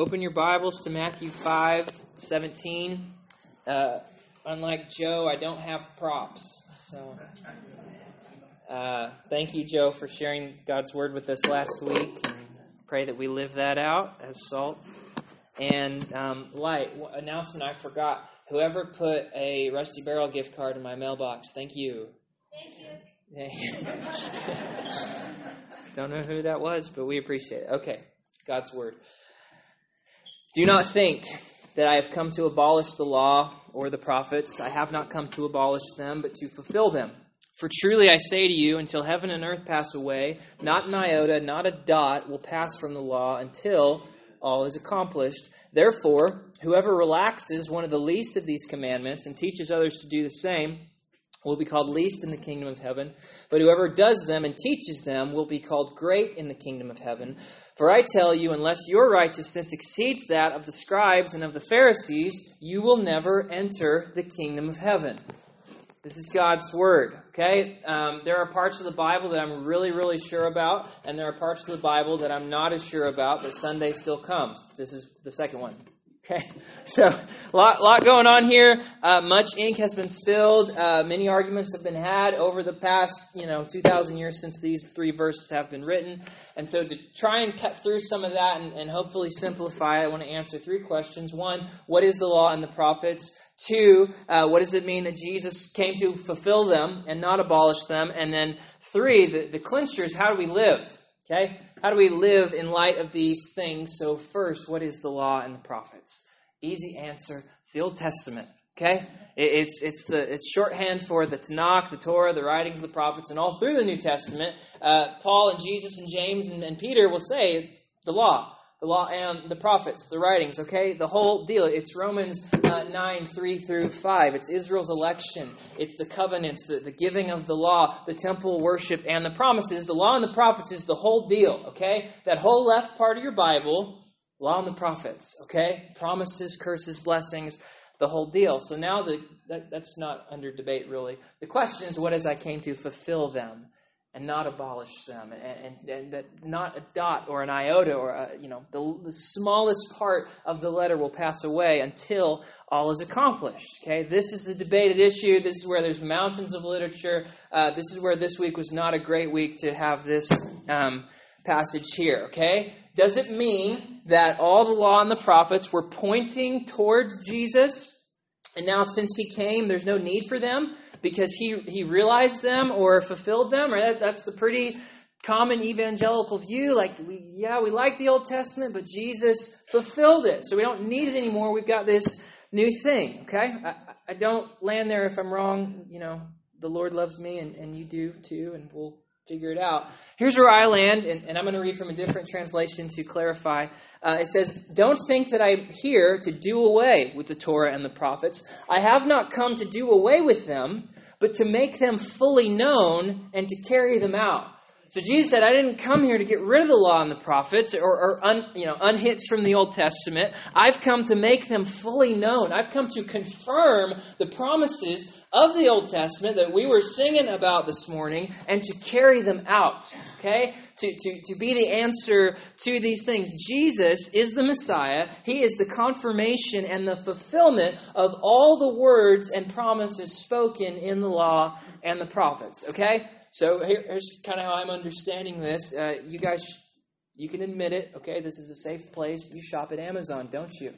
open your Bibles to Matthew 5 17. Uh, unlike Joe, I don't have props. So, uh, thank you, Joe, for sharing God's word with us last week. And pray that we live that out as salt. And um, light announcement I forgot. Whoever put a Rusty Barrel gift card in my mailbox, thank you. Thank you. Don't know who that was, but we appreciate it. Okay, God's word. Do not think that I have come to abolish the law or the prophets. I have not come to abolish them, but to fulfill them. For truly I say to you, until heaven and earth pass away, not an iota, not a dot will pass from the law until all is accomplished. Therefore, whoever relaxes one of the least of these commandments and teaches others to do the same will be called least in the kingdom of heaven. But whoever does them and teaches them will be called great in the kingdom of heaven. For I tell you, unless your righteousness exceeds that of the scribes and of the Pharisees, you will never enter the kingdom of heaven. This is God's word. Okay, um, there are parts of the Bible that I'm really, really sure about, and there are parts of the Bible that I'm not as sure about. But Sunday still comes. This is the second one. Okay, so a lot, lot going on here. Uh, much ink has been spilled. Uh, many arguments have been had over the past, you know, 2,000 years since these three verses have been written. And so, to try and cut through some of that and, and hopefully simplify, I want to answer three questions. One, what is the law and the prophets? Two, uh, what does it mean that Jesus came to fulfill them and not abolish them? And then three, the, the clincher is how do we live? Okay? How do we live in light of these things? So, first, what is the law and the prophets? Easy answer it's the Old Testament. Okay? It's, it's, the, it's shorthand for the Tanakh, the Torah, the writings of the prophets, and all through the New Testament. Uh, Paul and Jesus and James and, and Peter will say the law the law and the prophets, the writings, okay? The whole deal. It's Romans uh, 9, 3 through 5. It's Israel's election. It's the covenants, the, the giving of the law, the temple worship, and the promises. The law and the prophets is the whole deal, okay? That whole left part of your Bible, law and the prophets, okay? Promises, curses, blessings, the whole deal. So now the, that, that's not under debate, really. The question is, what as I came to fulfill them? And not abolish them, and, and, and, that not a dot or an iota or a, you know the, the smallest part of the letter will pass away until all is accomplished. Okay, this is the debated issue. This is where there's mountains of literature. Uh, this is where this week was not a great week to have this um, passage here. Okay, does it mean that all the law and the prophets were pointing towards Jesus, and now since he came, there's no need for them? Because he, he realized them or fulfilled them, right? That, that's the pretty common evangelical view. Like, we, yeah, we like the Old Testament, but Jesus fulfilled it. So we don't need it anymore. We've got this new thing, okay? I, I don't land there if I'm wrong. You know, the Lord loves me and, and you do too, and we'll figure it out. Here's where I land, and, and I'm going to read from a different translation to clarify. Uh, it says, Don't think that I'm here to do away with the Torah and the prophets. I have not come to do away with them, but to make them fully known and to carry them out. So Jesus said, I didn't come here to get rid of the law and the prophets or, or un, you know, unhitch from the Old Testament. I've come to make them fully known. I've come to confirm the promises of the Old Testament that we were singing about this morning and to carry them out. Okay? To, to, to be the answer to these things. Jesus is the Messiah. He is the confirmation and the fulfillment of all the words and promises spoken in the law and the prophets. Okay? So here, here's kind of how I'm understanding this. Uh, you guys, you can admit it. Okay? This is a safe place. You shop at Amazon, don't you?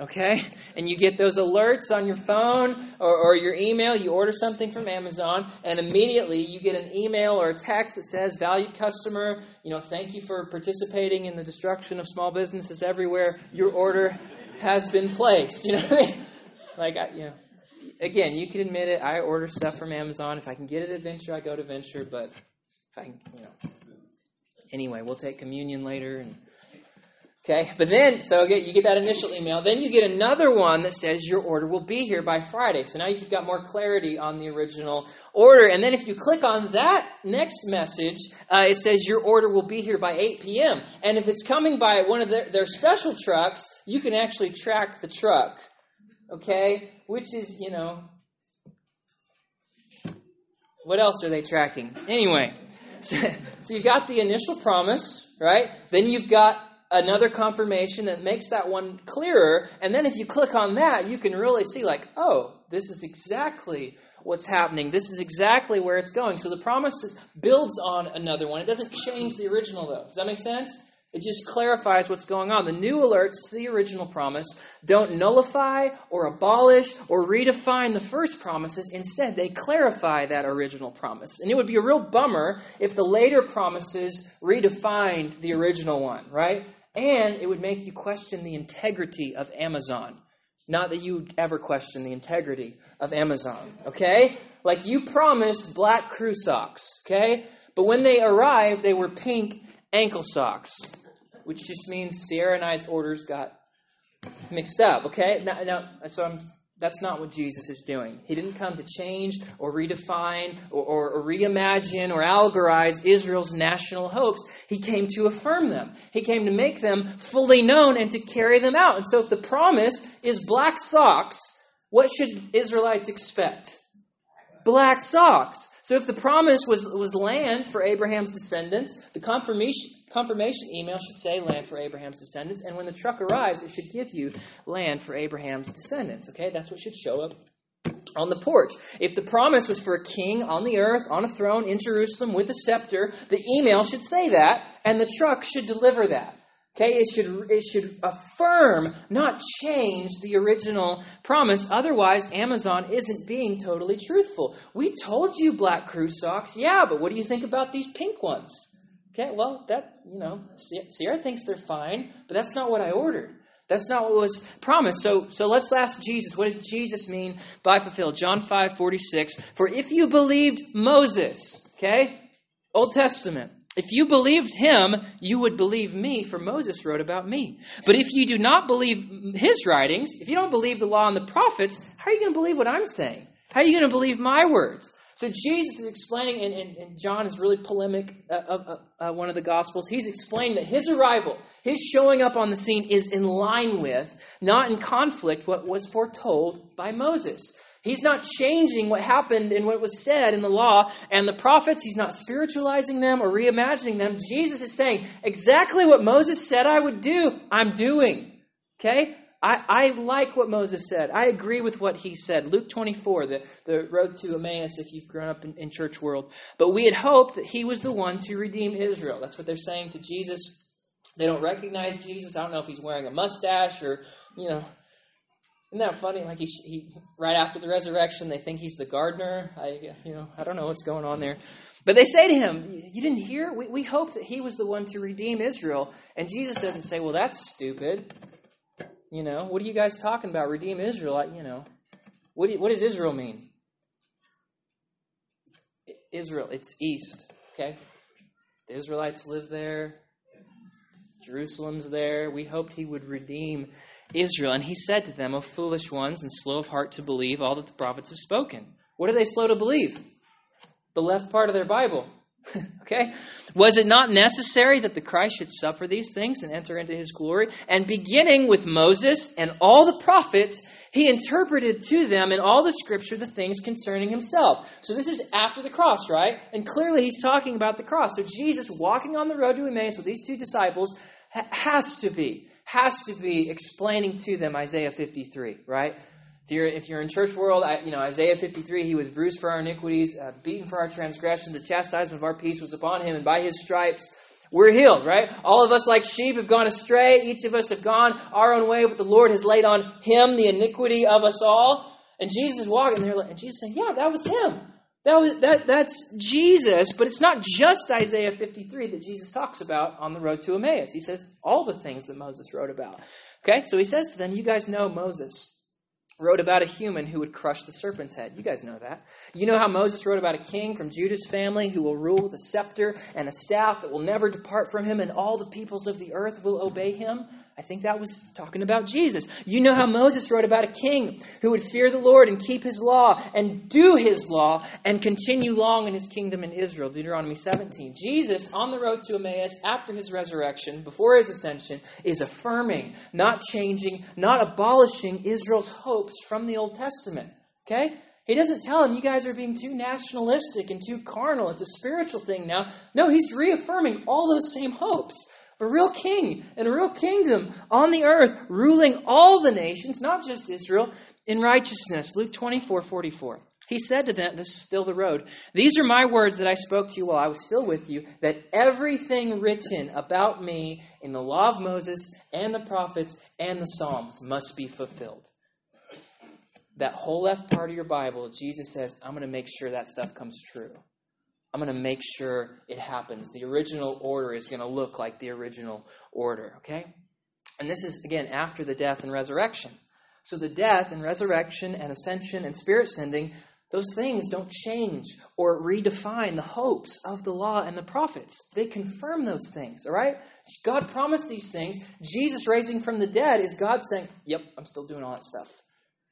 okay? And you get those alerts on your phone or, or, your email. You order something from Amazon, and immediately you get an email or a text that says, Valued customer, you know, thank you for participating in the destruction of small businesses everywhere. Your order has been placed. You know what I mean? Like, you know. Again, you can admit it. I order stuff from Amazon. If I can get it at Venture, I go to Venture. But if I, you know, anyway, we'll take communion later and Okay, but then, so again you get that initial email. Then you get another one that says your order will be here by Friday. So now you've got more clarity on the original order. And then if you click on that next message, uh, it says your order will be here by 8 p.m. And if it's coming by one of their, their special trucks, you can actually track the truck. Okay, which is, you know, what else are they tracking? Anyway, so, so you've got the initial promise, right? Then you've got another confirmation that makes that one clearer. And then if you click on that, you can really see, like, oh, this is exactly what's happening. This is exactly where it's going. So the promise builds on another one. It doesn't change the original, though. Does that make sense? It just clarifies what's going on. The new alerts to the original promise don't nullify or abolish or redefine the first promises. Instead, they clarify that original promise. And it would be a real bummer if the later promises redefined the original one, right? And it would make you question the integrity of Amazon. Not that you ever question the integrity of Amazon, okay? Like you promised black crew socks, okay? But when they arrived, they were pink ankle socks which just means Sierra and I's orders got mixed up. Okay, now, now so I'm, that's not what Jesus is doing. He didn't come to change or redefine or, or, or reimagine or allegorize Israel's national hopes. He came to affirm them. He came to make them fully known and to carry them out. And so, if the promise is black socks, what should Israelites expect? Black socks. So if the promise was, was land for Abraham's descendants, the confirmation, confirmation email should say land for Abraham's descendants. And when the truck arrives, it should give you land for Abraham's descendants. Okay, that's what should show up on the porch. If the promise was for a king on the earth, on a throne in Jerusalem with a scepter, the email should say that, and the truck should deliver that. Okay, it should, it should affirm, not change the original promise. Otherwise, Amazon isn't being totally truthful. We told you black crew socks. Yeah, but what do you think about these pink ones? Okay, well, that, you know, Sierra thinks they're fine, but that's not what I ordered. That's not what was promised. So, so let's ask Jesus. What does Jesus mean by fulfilled? John 5 46. For if you believed Moses, okay, Old Testament, if you believed him, you would believe me, for Moses wrote about me. But if you do not believe his writings, if you don't believe the law and the prophets, how are you going to believe what I'm saying? How are you going to believe my words? So Jesus is explaining, and, and, and John is really polemic uh, uh, uh, one of the Gospels. He's explaining that his arrival, his showing up on the scene, is in line with, not in conflict, what was foretold by Moses. He's not changing what happened and what was said in the law and the prophets. He's not spiritualizing them or reimagining them. Jesus is saying, exactly what Moses said I would do, I'm doing. Okay? I, I like what Moses said. I agree with what he said. Luke 24, the, the road to Emmaus, if you've grown up in, in church world. But we had hoped that he was the one to redeem Israel. That's what they're saying to Jesus. They don't recognize Jesus. I don't know if he's wearing a mustache or, you know, isn't that funny? Like he, he, right after the resurrection, they think he's the gardener. I, you know, I don't know what's going on there. But they say to him, "You didn't hear? We, we hoped that he was the one to redeem Israel." And Jesus doesn't say, "Well, that's stupid." You know, what are you guys talking about? Redeem Israel? I, you know, what, do, what does Israel mean? Israel, it's east. Okay, the Israelites live there. Jerusalem's there. We hoped he would redeem Israel. And he said to them, O foolish ones, and slow of heart to believe all that the prophets have spoken. What are they slow to believe? The left part of their Bible. okay? Was it not necessary that the Christ should suffer these things and enter into his glory? And beginning with Moses and all the prophets, he interpreted to them in all the scripture the things concerning himself. So this is after the cross, right? And clearly he's talking about the cross. So Jesus walking on the road to Emmaus with these two disciples has to be has to be explaining to them Isaiah 53, right? If you're, if you're in church world, I, you know Isaiah 53, he was bruised for our iniquities, uh, beaten for our transgressions. The chastisement of our peace was upon him, and by his stripes we're healed, right? All of us, like sheep, have gone astray. Each of us have gone our own way, but the Lord has laid on him the iniquity of us all. And Jesus walking there, and Jesus saying, "Yeah, that was him. That was, that, that's Jesus, but it's not just Isaiah 53 that Jesus talks about on the road to Emmaus. He says all the things that Moses wrote about. Okay, so he says to them, You guys know Moses wrote about a human who would crush the serpent's head. You guys know that. You know how Moses wrote about a king from Judah's family who will rule with a scepter and a staff that will never depart from him, and all the peoples of the earth will obey him? I think that was talking about Jesus. You know how Moses wrote about a king who would fear the Lord and keep his law and do his law and continue long in his kingdom in Israel. Deuteronomy 17. Jesus, on the road to Emmaus after his resurrection, before his ascension, is affirming, not changing, not abolishing Israel's hopes from the Old Testament. Okay? He doesn't tell them, you guys are being too nationalistic and too carnal. It's a spiritual thing now. No, he's reaffirming all those same hopes A real king and a real kingdom on the earth, ruling all the nations, not just Israel, in righteousness. Luke 24 44. He said to them, This is still the road. These are my words that I spoke to you while I was still with you, that everything written about me in the law of Moses and the prophets and the Psalms must be fulfilled. That whole left part of your Bible, Jesus says, I'm going to make sure that stuff comes true. I'm going to make sure it happens. The original order is going to look like the original order, okay? And this is, again, after the death and resurrection. So the death and resurrection and ascension and spirit sending those things don't change or redefine the hopes of the law and the prophets. They confirm those things, all right? God promised these things. Jesus raising from the dead is God saying, Yep, I'm still doing all that stuff.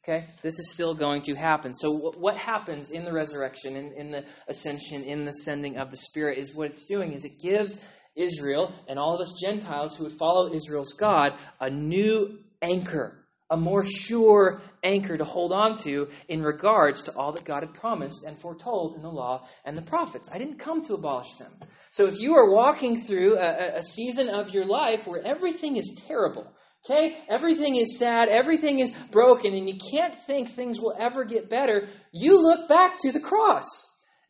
Okay? This is still going to happen. So, what happens in the resurrection, in, in the ascension, in the sending of the Spirit is what it's doing is it gives Israel and all of us Gentiles who would follow Israel's God a new anchor a more sure anchor to hold on to in regards to all that God had promised and foretold in the law and the prophets. I didn't come to abolish them. So if you are walking through a, a season of your life where everything is terrible, okay, everything is sad, everything is broken, and you can't think things will ever get better, you look back to the cross.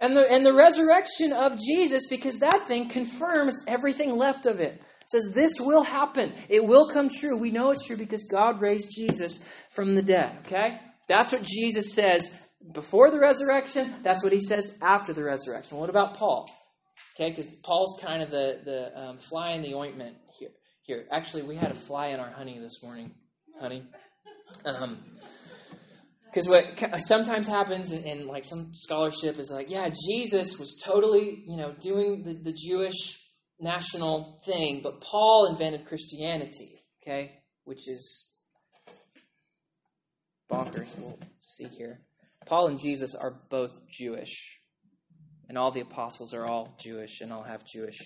And the, and the resurrection of Jesus, because that thing confirms everything left of it says this will happen. It will come true. We know it's true because God raised Jesus from the dead. Okay? That's what Jesus says before the resurrection. That's what he says after the resurrection. What about Paul? Okay, because Paul's kind of the, the um, fly in the ointment here. Here, actually, we had a fly in our honey this morning, honey. Um, because what sometimes happens in, like some scholarship is like, yeah, Jesus was totally, you know, doing the, the Jewish national thing, but Paul invented Christianity, okay, which is bonkers. We'll see here. Paul and Jesus are both Jewish, and all the apostles are all Jewish and all have Jewish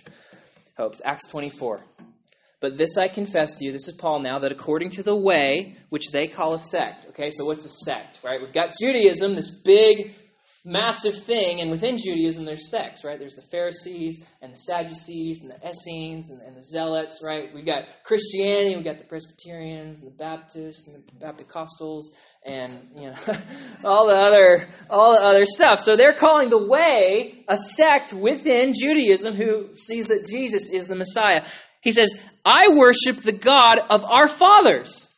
hopes. Acts 24. But this I confess to you, this is Paul now, that according to the way which they call a sect, okay, so what's a sect, right? We've got Judaism, this big massive thing, and within Judaism, there's sects, right? There's the Pharisees and the Sadducees and the Essenes and, and the Zealots, right? We've got Christianity, we've got the Presbyterians and the Baptists and the Bapticostals and you know all the other all the other stuff. So they're calling the way a sect within Judaism who sees that Jesus is the Messiah. He says, "I worship the God of our fathers."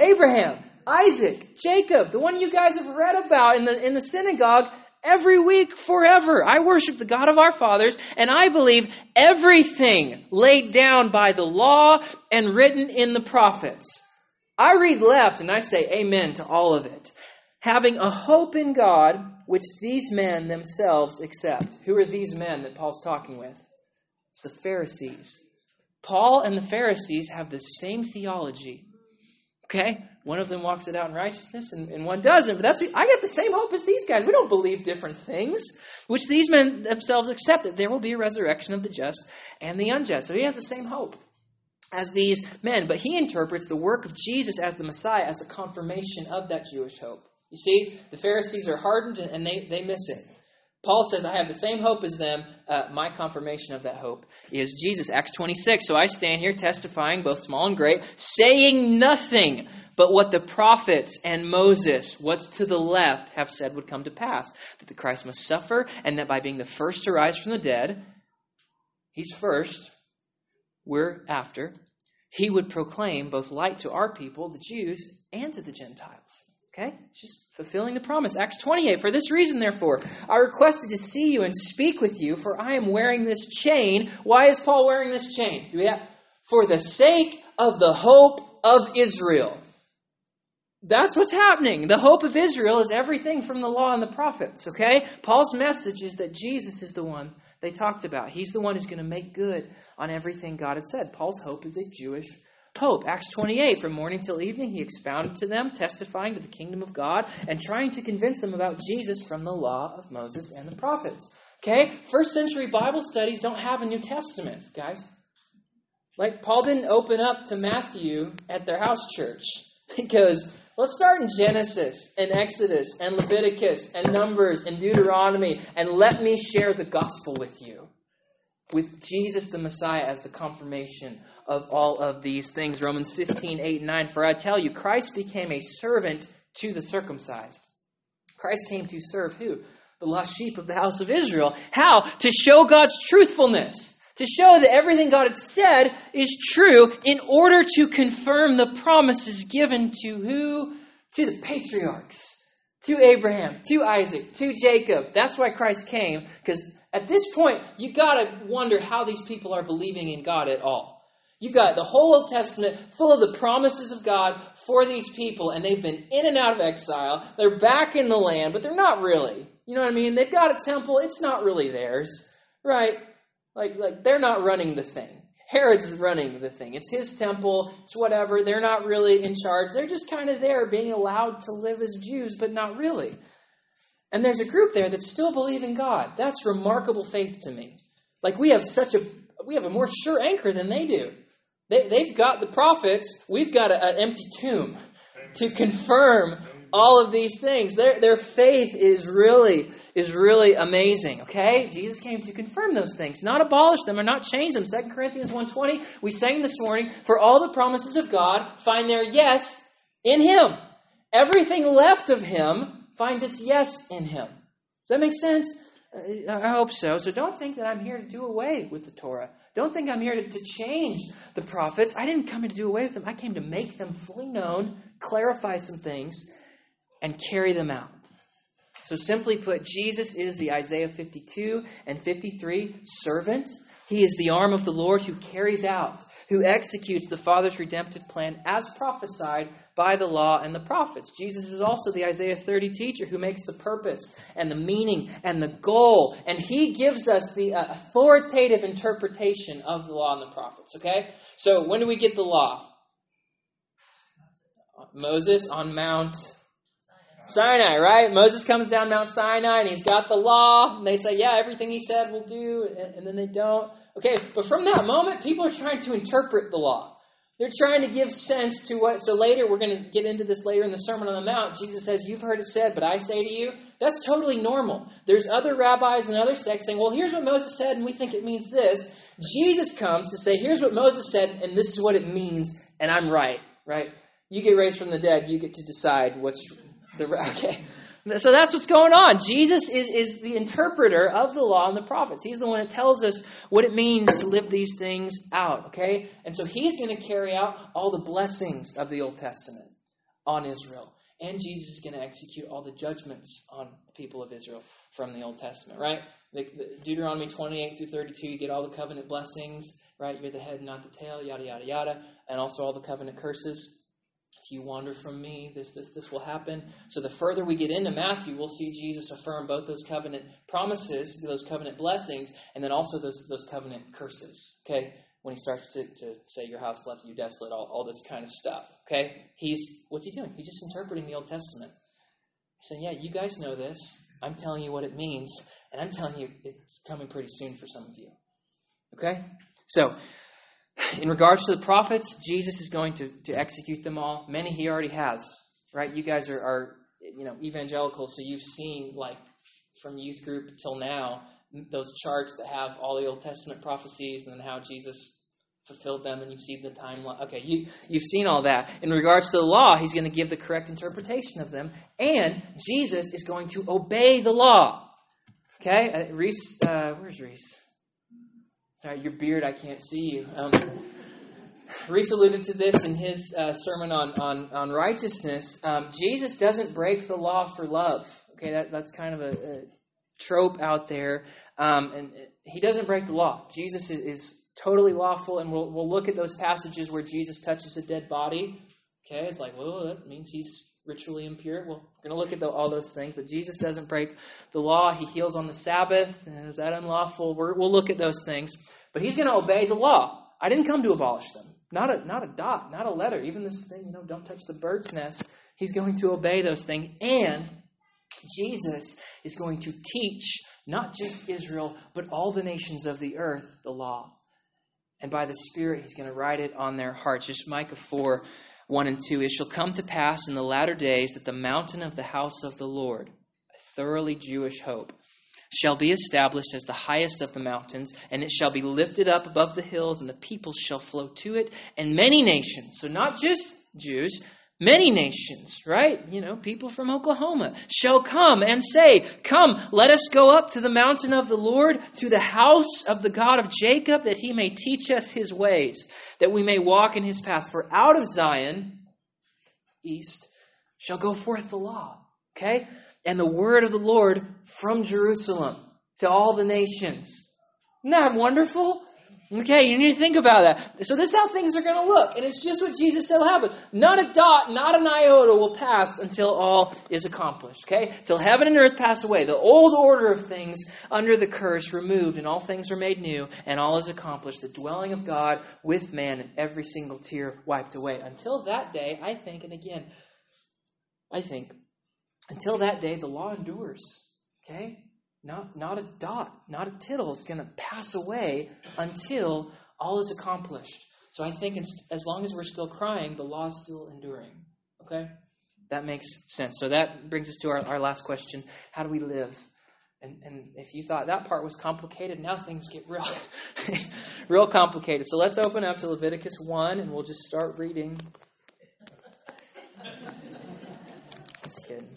Abraham, Isaac, Jacob, the one you guys have read about in the, in the synagogue every week forever. I worship the God of our fathers, and I believe everything laid down by the law and written in the prophets. I read left and I say amen to all of it. Having a hope in God, which these men themselves accept. Who are these men that Paul's talking with? It's the Pharisees. Paul and the Pharisees have the same theology. Okay? One of them walks it out in righteousness and, and one doesn't. But that's I got the same hope as these guys. We don't believe different things, which these men themselves accept that there will be a resurrection of the just and the unjust. So he has the same hope as these men, but he interprets the work of Jesus as the Messiah as a confirmation of that Jewish hope. You see, the Pharisees are hardened and they, they miss it. Paul says, I have the same hope as them. Uh, my confirmation of that hope is Jesus. Acts 26. So I stand here testifying, both small and great, saying nothing but what the prophets and Moses, what's to the left, have said would come to pass that the Christ must suffer, and that by being the first to rise from the dead, he's first, we're after, he would proclaim both light to our people, the Jews, and to the Gentiles. Okay? Just fulfilling the promise. Acts 28. For this reason, therefore, I requested to see you and speak with you, for I am wearing this chain. Why is Paul wearing this chain? Do we have? For the sake of the hope of Israel. That's what's happening. The hope of Israel is everything from the law and the prophets, okay? Paul's message is that Jesus is the one they talked about. He's the one who's going to make good on everything God had said. Paul's hope is a Jewish hope. Acts 28, from morning till evening, he expounded to them, testifying to the kingdom of God and trying to convince them about Jesus from the law of Moses and the prophets. Okay? First century Bible studies don't have a New Testament, guys. Like, Paul didn't open up to Matthew at their house church. He goes, let's start in Genesis and Exodus and Leviticus and Numbers and Deuteronomy and let me share the gospel with you. with Jesus the Messiah as the confirmation of all of these things. Romans 15, 8, and 9. For I tell you, Christ became a servant to the circumcised. Christ came to serve who? The lost sheep of the house of Israel. How? To show God's truthfulness. To show that everything God had said is true in order to confirm the promises given to who? To the patriarchs. To Abraham, to Isaac, to Jacob. That's why Christ came, because at this point, you got to wonder how these people are believing in God at all. You've got the whole Old Testament full of the promises of God for these people, and they've been in and out of exile. They're back in the land, but they're not really. You know what I mean? They've got a temple, it's not really theirs, right? Like, like they're not running the thing. Herod's running the thing. It's his temple, it's whatever. They're not really in charge. They're just kind of there being allowed to live as Jews, but not really. And there's a group there that still believe in God. That's remarkable faith to me. Like we have such a we have a more sure anchor than they do. They, they've got the prophets. We've got an empty tomb to confirm all of these things. Their, their faith is really is really amazing. Okay, Jesus came to confirm those things, not abolish them or not change them. 2 Corinthians 1.20, We sang this morning, for all the promises of God find their yes in Him. Everything left of Him finds its yes in Him. Does that make sense? I hope so. So don't think that I'm here to do away with the Torah. Don't think I'm here to, to change the prophets. I didn't come to do away with them. I came to make them fully known, clarify some things, and carry them out. So, simply put, Jesus is the Isaiah 52 and 53 servant. He is the arm of the Lord who carries out who executes the Father's redemptive plan as prophesied by the law and the prophets. Jesus is also the Isaiah 30 teacher who makes the purpose and the meaning and the goal, and he gives us the uh, authoritative interpretation of the law and the prophets. Okay? So, when do we get the law? Moses on Mount Sinai, right? Moses comes down Mount Sinai and he's got the law, and they say, Yeah, everything he said will do, and, and then they don't. Okay, but from that moment, people are trying to interpret the law. They're trying to give sense to what. So later, we're going to get into this later in the Sermon on the Mount. Jesus says, You've heard it said, but I say to you, that's totally normal. There's other rabbis and other sects saying, Well, here's what Moses said, and we think it means this. Jesus comes to say, Here's what Moses said, and this is what it means, and I'm right, right? You get raised from the dead, you get to decide what's the. Okay. So that's what's going on. Jesus is, is the interpreter of the law and the prophets. He's the one that tells us what it means to live these things out, okay? And so he's going to carry out all the blessings of the Old Testament on Israel. And Jesus is going to execute all the judgments on the people of Israel from the Old Testament, right? Deuteronomy 28 through 32, you get all the covenant blessings, right? You're the head, not the tail, yada, yada, yada. And also all the covenant curses you wander from me, this, this, this will happen. So the further we get into Matthew, we'll see Jesus affirm both those covenant promises, those covenant blessings, and then also those, those covenant curses. Okay? When he starts to, to say, Your house left you desolate, all, all this kind of stuff. Okay? He's, what's he doing? He's just interpreting the Old Testament. He's saying, Yeah, you guys know this. I'm telling you what it means, and I'm telling you it's coming pretty soon for some of you. Okay? So, in regards to the prophets, Jesus is going to, to execute them all. Many he already has, right? You guys are, are, you know, evangelical, so you've seen, like, from youth group till now, those charts that have all the Old Testament prophecies and how Jesus fulfilled them, and you've seen the timeline. Okay, you, you've seen all that. In regards to the law, he's going to give the correct interpretation of them, and Jesus is going to obey the law. Okay, uh, Reese, uh, where's Reese? Sorry, your beard, I can't see you. Um, Reese alluded to this in his uh, sermon on, on, on righteousness. Um, Jesus doesn't break the law for love. Okay, that, that's kind of a, a trope out there. Um, and he doesn't break the law. Jesus is, is totally lawful, and we'll, we'll look at those passages where Jesus touches a dead body. Okay, it's like, well, that means he's ritually impure. Well, we're going to look at the, all those things, but Jesus doesn't break the law. He heals on the Sabbath. Is that unlawful? we will look at those things. But he's going to obey the law. I didn't come to abolish them. Not a, not a dot, not a letter. Even this thing, you know, don't touch the bird's nest. He's going to obey those things. And Jesus is going to teach not just Israel, but all the nations of the earth the law. And by the Spirit, he's going to write it on their hearts. Just Micah 4 1 and 2 It shall come to pass in the latter days that the mountain of the house of the Lord, a thoroughly Jewish hope, shall be established as the highest of the mountains, and it shall be lifted up above the hills, and the peoples shall flow to it, and many nations, so not just Jews, many nations, right? You know, people from Oklahoma shall come and say, Come, let us go up to the mountain of the Lord, to the house of the God of Jacob, that he may teach us his ways, that we may walk in his path. For out of Zion, east, shall go forth the law. Okay? And the word of the Lord from Jerusalem to all the nations. Isn't that wonderful? Okay, you need to think about that. So this is how things are going to look. And it's just what Jesus said will happen. Not a dot, not an iota will pass until all is accomplished. Okay? Till heaven and earth pass away. The old order of things under the curse removed, and all things are made new, and all is accomplished. The dwelling of God with man, and every single tear wiped away. Until that day, I think, and again, I think, until that day, the law endures. Okay? Not, not a dot, not a tittle is going to pass away until all is accomplished. So I think as long as we're still crying, the law is still enduring. Okay? That makes sense. So that brings us to our, our last question How do we live? And, and if you thought that part was complicated, now things get real, real complicated. So let's open up to Leviticus 1 and we'll just start reading. Just kidding.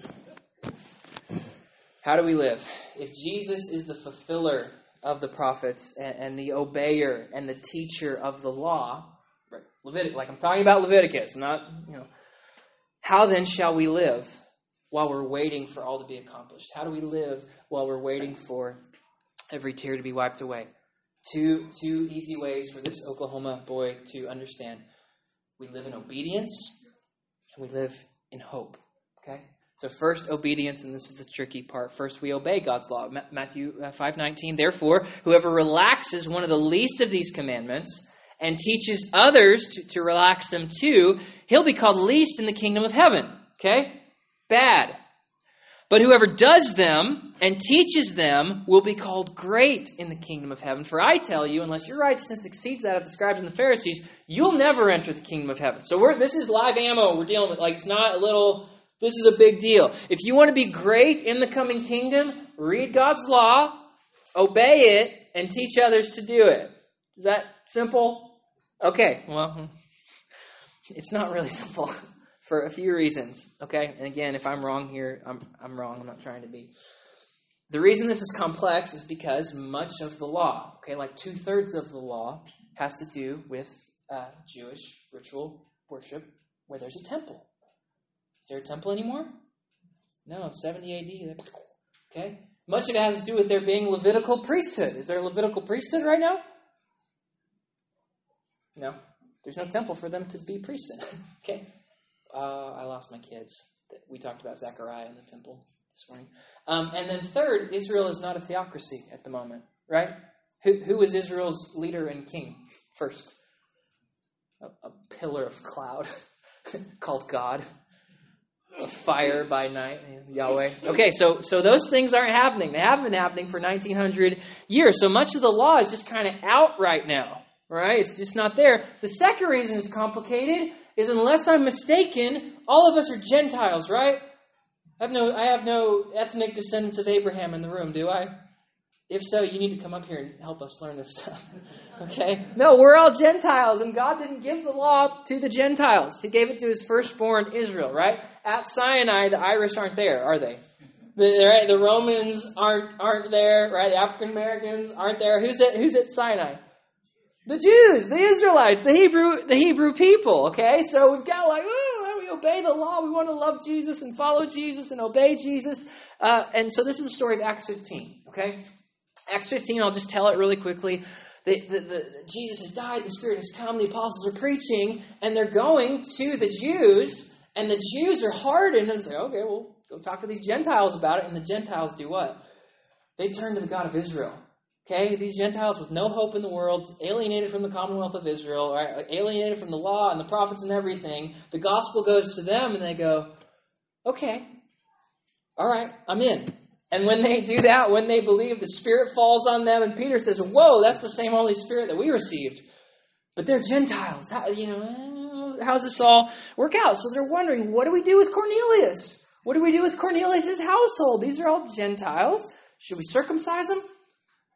How do we live? If Jesus is the fulfiller of the prophets and, and the obeyer and the teacher of the law, right, like I'm talking about Leviticus, not, you know, how then shall we live while we're waiting for all to be accomplished? How do we live while we're waiting for every tear to be wiped away? Two, two easy ways for this Oklahoma boy to understand. We live in obedience and we live in hope. Okay? So first, obedience, and this is the tricky part. First, we obey God's law. Matthew 5.19, uh, Therefore, whoever relaxes one of the least of these commandments and teaches others to, to relax them too, he'll be called least in the kingdom of heaven. Okay? Bad. But whoever does them and teaches them will be called great in the kingdom of heaven. For I tell you, unless your righteousness exceeds that of the scribes and the Pharisees, you'll never enter the kingdom of heaven. So this is live ammo we're dealing with. Like it's not a little this is a big deal. If you want to be great in the coming kingdom, read God's law, obey it, and teach others to do it. Is that simple? Okay, well, it's not really simple for a few reasons. Okay, and again, if I'm wrong here, I'm, I'm wrong. I'm not trying to be. The reason this is complex is because much of the law, okay, like two thirds of the law, has to do with uh, Jewish ritual worship where there's a temple. Is there a temple anymore? No, 70 AD. Okay? Much of it has to do with there being Levitical priesthood. Is there a Levitical priesthood right now? No. There's no temple for them to be priests in. okay? Uh, I lost my kids. We talked about Zechariah and the temple this morning. Um, and then third, Israel is not a theocracy at the moment, right? Who, who was Israel's leader and king first? A, a pillar of cloud called God fire by night, Yahweh. Okay, so so those things aren't happening. They haven't been happening for 1900 years. So much of the law is just kind of out right now, right? It's just not there. The second reason it's complicated is unless I'm mistaken, all of us are Gentiles, right? I have no I have no ethnic descendants of Abraham in the room, do I? If so, you need to come up here and help us learn this stuff. okay? No, we're all Gentiles, and God didn't give the law to the Gentiles. He gave it to his firstborn Israel, right? At Sinai, the Irish aren't there, are they? The, right, the Romans aren't aren't there, right? The African Americans aren't there. Who's at who's at Sinai? The Jews, the Israelites, the Hebrew the Hebrew people. Okay, so we've got like, oh, we obey the law. We want to love Jesus and follow Jesus and obey Jesus. Uh, and so this is the story of Acts 15. Okay, Acts 15, I'll just tell it really quickly. The, the, the, Jesus has died, the Spirit has come, the apostles are preaching, and they're going to the Jews, and the Jews are hardened and say, okay, well, go talk to these Gentiles about it. And the Gentiles do what? They turn to the God of Israel. Okay, these Gentiles with no hope in the world, alienated from the commonwealth of Israel, right? alienated from the law and the prophets and everything. The gospel goes to them, and they go, okay, all right, I'm in. And when they do that, when they believe, the Spirit falls on them. And Peter says, Whoa, that's the same Holy Spirit that we received. But they're Gentiles. How, you know, how's this all work out? So they're wondering, what do we do with Cornelius? What do we do with Cornelius' household? These are all Gentiles. Should we circumcise them?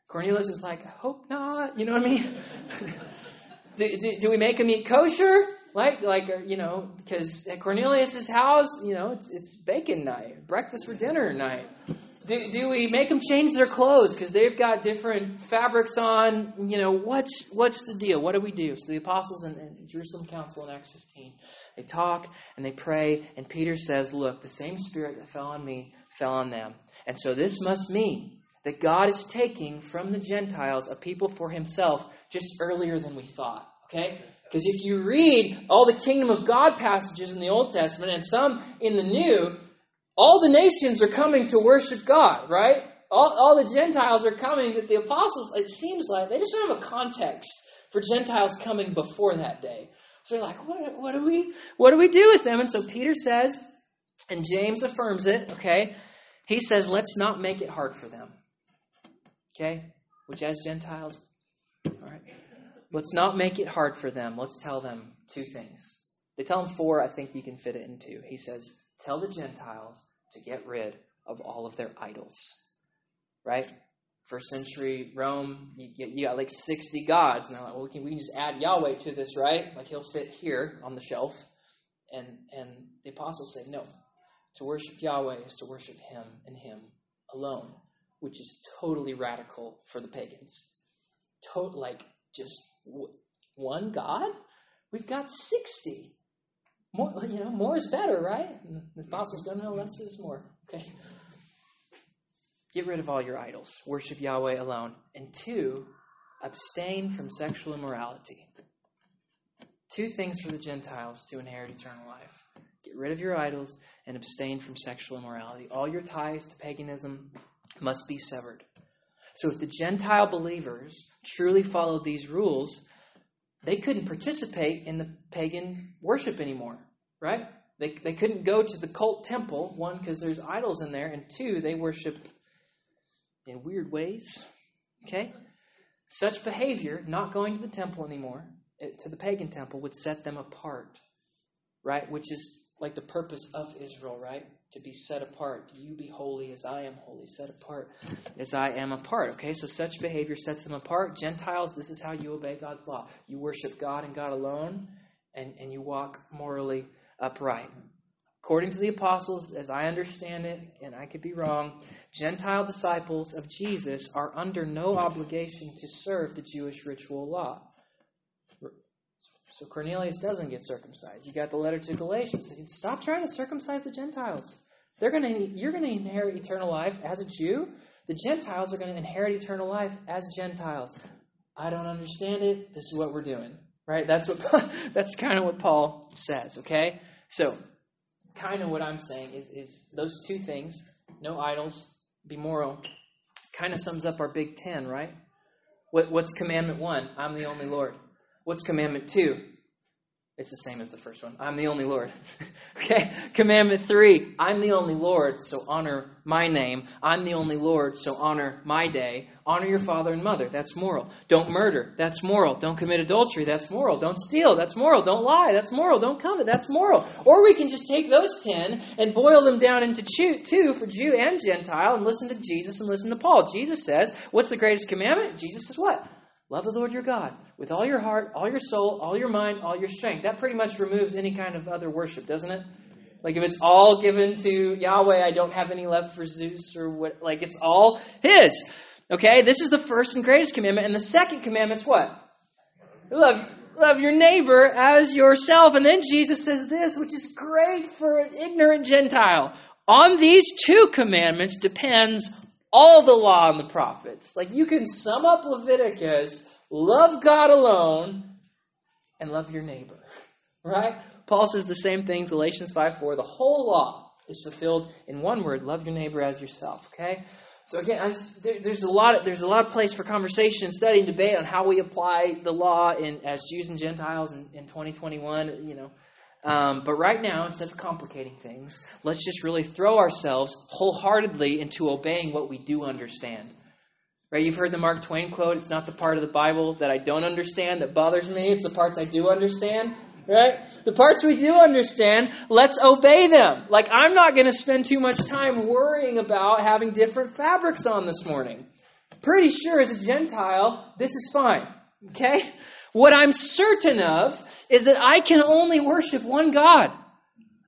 Cornelius is like, I hope not. You know what I mean? do, do, do, we make them eat kosher? Like, like uh, you know, because at Cornelius's house, you know, it's, it's bacon night, breakfast for dinner night. Do, do we make them change their clothes because they've got different fabrics on? You know, what's what's the deal? What do we do? So the apostles in, in Jerusalem Council in Acts 15, they talk and they pray, and Peter says, "Look, the same Spirit that fell on me fell on them, and so this must mean that God is taking from the Gentiles a people for Himself just earlier than we thought." Okay. Because if you read all the kingdom of God passages in the Old Testament and some in the New, all the nations are coming to worship God, right? All, all the Gentiles are coming, but the apostles, it seems like, they just don't have a context for Gentiles coming before that day. So they're like, what, what, do we, what do we do with them? And so Peter says, and James affirms it, okay? He says, let's not make it hard for them. Okay? Which, as Gentiles, all right, let's not make it hard for them. Let's tell them two things. They tell him four, I think you can fit it into. He says, Tell the Gentiles to get rid of all of their idols. Right? First century Rome, you, you got like 60 gods. Now, well, we, can, we can just add Yahweh to this, right? Like he'll fit here on the shelf. And, and the apostles say, no, to worship Yahweh is to worship Him and Him alone, which is totally radical for the pagans. To- like, just w- one God? We've got 60. More, you know, more is better, right? And the apostles don't know less is more. Okay. Get rid of all your idols. Worship Yahweh alone. And two, abstain from sexual immorality. Two things for the Gentiles to inherit eternal life. Get rid of your idols and abstain from sexual immorality. All your ties to paganism must be severed. So if the Gentile believers truly followed these rules, they couldn't participate in the pagan worship anymore, right? They, they couldn't go to the cult temple, one, because there's idols in there, and two, they worship in weird ways, okay? Such behavior, not going to the temple anymore, eh, to the pagan temple, would set them apart, right? Which is like the purpose of Israel, right? to be set apart. You be holy as I am holy, set apart as I am apart. Okay, so such behavior sets them apart. Gentiles, this is how you obey God's law. You worship God and God alone, and, and you walk morally upright. According to the apostles, as I understand it, and I could be wrong, Gentile disciples of Jesus are under no obligation to serve the Jewish ritual law. So Cornelius doesn't get circumcised. You got the letter to Galatians. Stop trying to circumcise the Gentiles. They're to, you're going to inherit eternal life as a Jew. The Gentiles are going to inherit eternal life as Gentiles. I don't understand it. This is what we're doing. Right? That's what that's kind of what Paul says, okay? So, kind of what I'm saying is, is those two things, no idols, be moral, kind of sums up our big ten, right? What, what's commandment one? I'm the only Lord. What's commandment two? It's the same as the first one. I'm the only Lord. okay? Commandment three I'm the only Lord, so honor my name. I'm the only Lord, so honor my day. Honor your father and mother. That's moral. Don't murder. That's moral. Don't commit adultery. That's moral. Don't steal. That's moral. Don't lie. That's moral. Don't covet. That's moral. Or we can just take those ten and boil them down into two for Jew and Gentile and listen to Jesus and listen to Paul. Jesus says, What's the greatest commandment? Jesus says, What? Love the Lord your God with all your heart, all your soul, all your mind, all your strength. That pretty much removes any kind of other worship, doesn't it? Like if it's all given to Yahweh, I don't have any left for Zeus or what. Like it's all His. Okay, this is the first and greatest commandment, and the second commandment's what? Love, love your neighbor as yourself. And then Jesus says this, which is great for an ignorant Gentile. On these two commandments depends all the law and the prophets. Like you can sum up Leviticus, love God alone, and love your neighbor. Right? Paul says the same thing, Galatians 5 4. The whole law is fulfilled in one word love your neighbor as yourself. Okay? So again, there, there's a lot of there's a lot of place for conversation, study, and debate on how we apply the law in as Jews and Gentiles in, in 2021. You know, um, but right now, instead of complicating things, let's just really throw ourselves wholeheartedly into obeying what we do understand. Right? You've heard the Mark Twain quote, it's not the part of the Bible that I don't understand that bothers me, it's the parts I do understand. right? The parts we do understand, let's obey them. Like, I'm not going to spend too much time worrying about having different fabrics on this morning. Pretty sure as a Gentile, this is fine, okay? What I'm certain of is that I can only worship one God.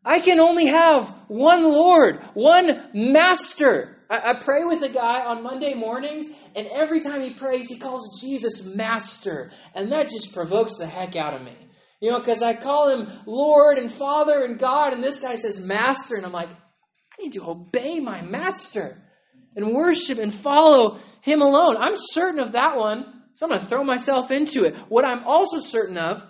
I can only have one Lord, one Master. I, I pray with a guy on Monday mornings, and every time he prays, he calls Jesus Master. And that just provokes the heck out of me. You know, because I call him Lord and Father and God, and this guy says Master, and I'm like, I need to obey my Master and worship and follow him alone. I'm certain of that one, so I'm going to throw myself into it. What I'm also certain of,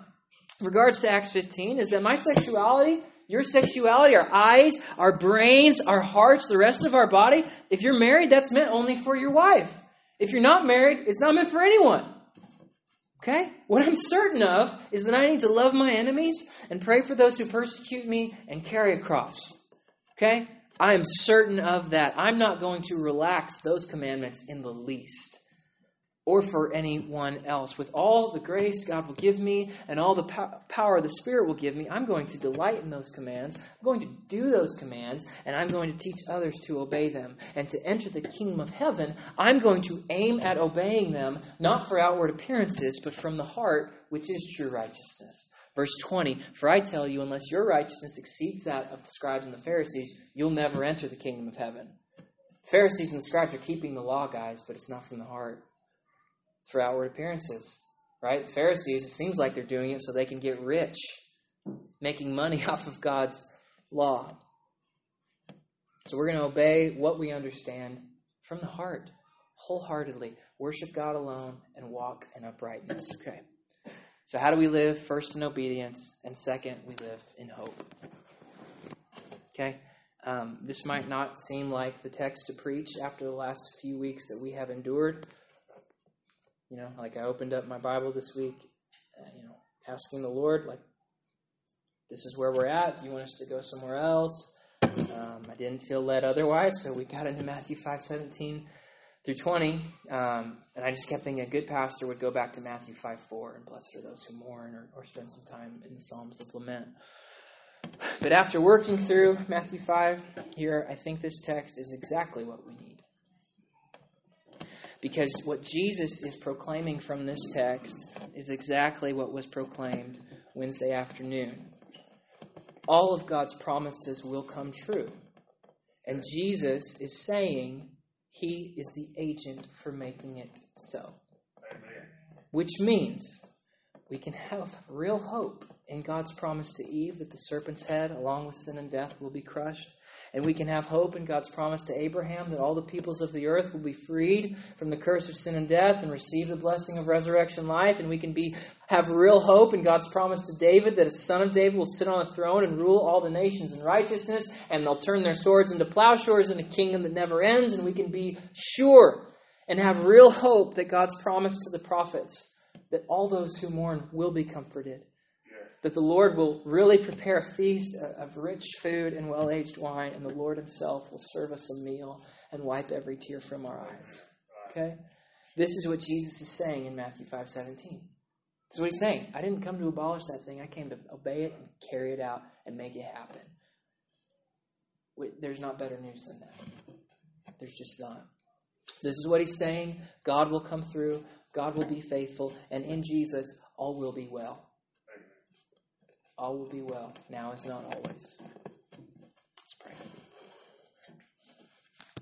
regards to Acts 15, is that my sexuality your sexuality, our eyes, our brains, our hearts, the rest of our body, if you're married, that's meant only for your wife. If you're not married, it's not meant for anyone. Okay? What I'm certain of is that I need to love my enemies and pray for those who persecute me and carry a cross. Okay? I am certain of that. I'm not going to relax those commandments in the least or for anyone else. With all the grace God will give me and all the po- power the Spirit will give me, I'm going to delight in those commands. I'm going to do those commands, and I'm going to teach others to obey them. And to enter the kingdom of heaven, I'm going to aim at obeying them, not for outward appearances, but from the heart, which is true righteousness. Verse 20 For I tell you, unless your righteousness exceeds that of the scribes and the Pharisees, you'll never enter the kingdom of heaven. Pharisees and scribes are keeping the law, guys, but it's not from the heart for outward appearances, right? Pharisees, it seems like they're doing it so they can get rich, making money off of God's law. So we're going to obey what we understand from the heart, wholeheartedly. Worship God alone and walk in uprightness. Okay. So, how do we live? First, in obedience, and second, we live in hope. Okay? Um, this might not seem like the text to preach after the last few weeks that we have endured. You know, like I opened up my Bible this week, uh, you know, asking the Lord, like, this is where we're at. Do you want us to go somewhere else? Um, I didn't feel led otherwise, so we got into Matthew 5 17 through 20. Um, and I just kept thinking a good pastor would go back to Matthew 5 4, and blessed are those who mourn, or, or spend some time in the Psalms of Lament. But after working through Matthew 5 here, I think this text is exactly what we need. Because what Jesus is proclaiming from this text is exactly what was proclaimed Wednesday afternoon. All of God's promises will come true. And Jesus is saying he is the agent for making it so. Which means we can have real hope in God's promise to Eve that the serpent's head, along with sin and death, will be crushed. And we can have hope in God's promise to Abraham that all the peoples of the earth will be freed from the curse of sin and death and receive the blessing of resurrection life. And we can be have real hope in God's promise to David that a son of David will sit on a throne and rule all the nations in righteousness, and they'll turn their swords into plowshares in a kingdom that never ends. And we can be sure and have real hope that God's promise to the prophets that all those who mourn will be comforted that the Lord will really prepare a feast of rich food and well aged wine, and the Lord Himself will serve us a meal and wipe every tear from our eyes. Okay? This is what Jesus is saying in Matthew 5 17. That's what He's saying. I didn't come to abolish that thing, I came to obey it and carry it out and make it happen. There's not better news than that. There's just not. This is what He's saying. God will come through, God will be faithful, and in Jesus, all will be well all will be well. Now is not always.